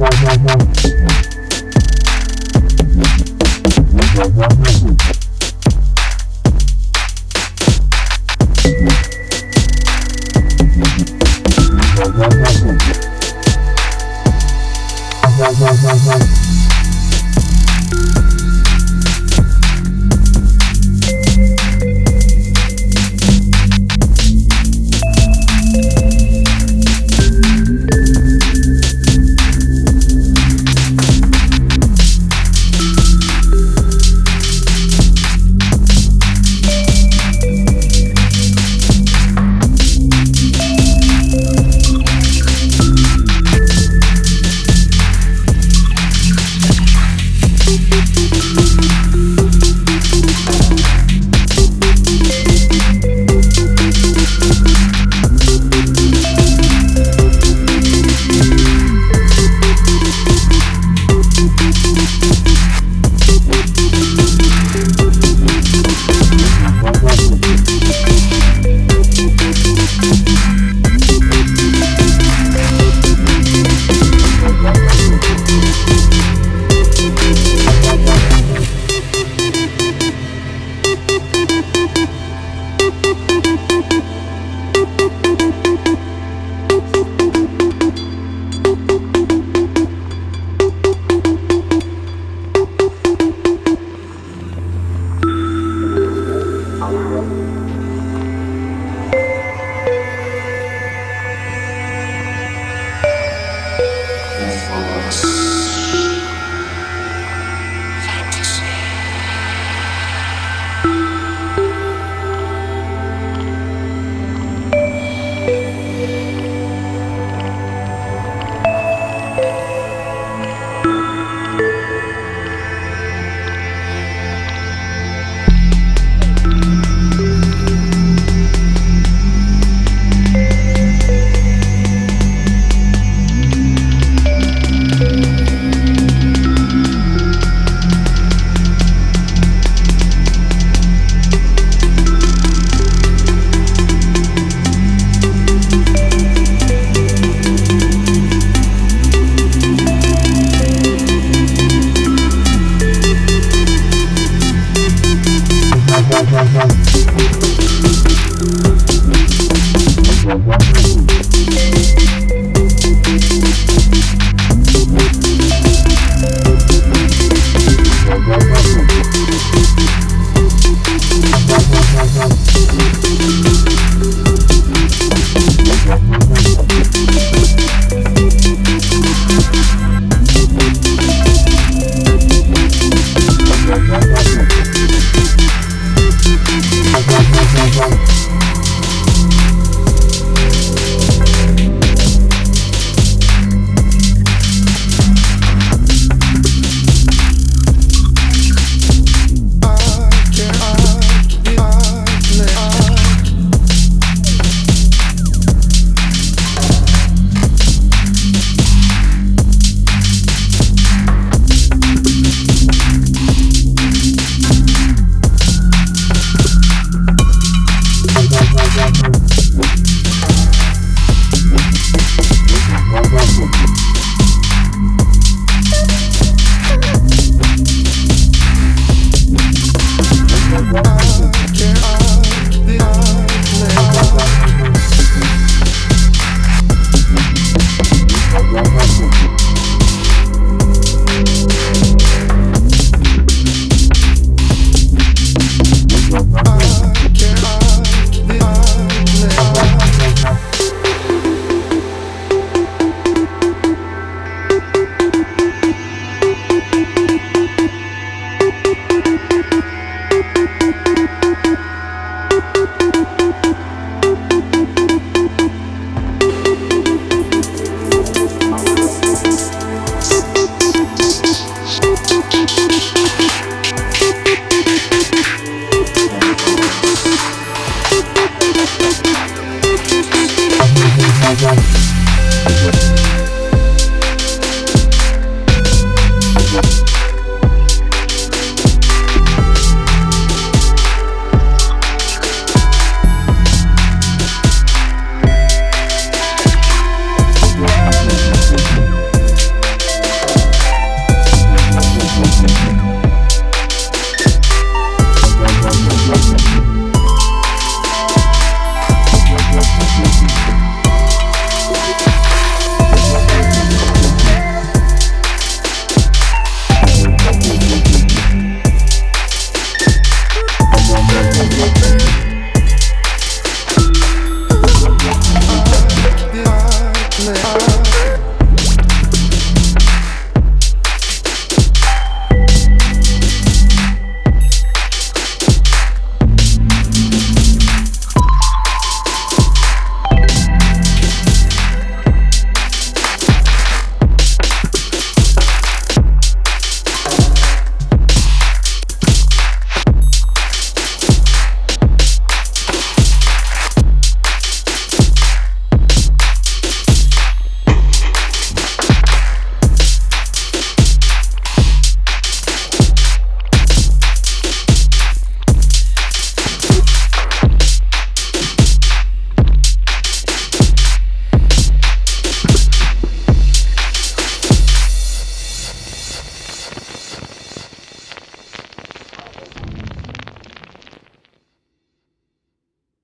Thank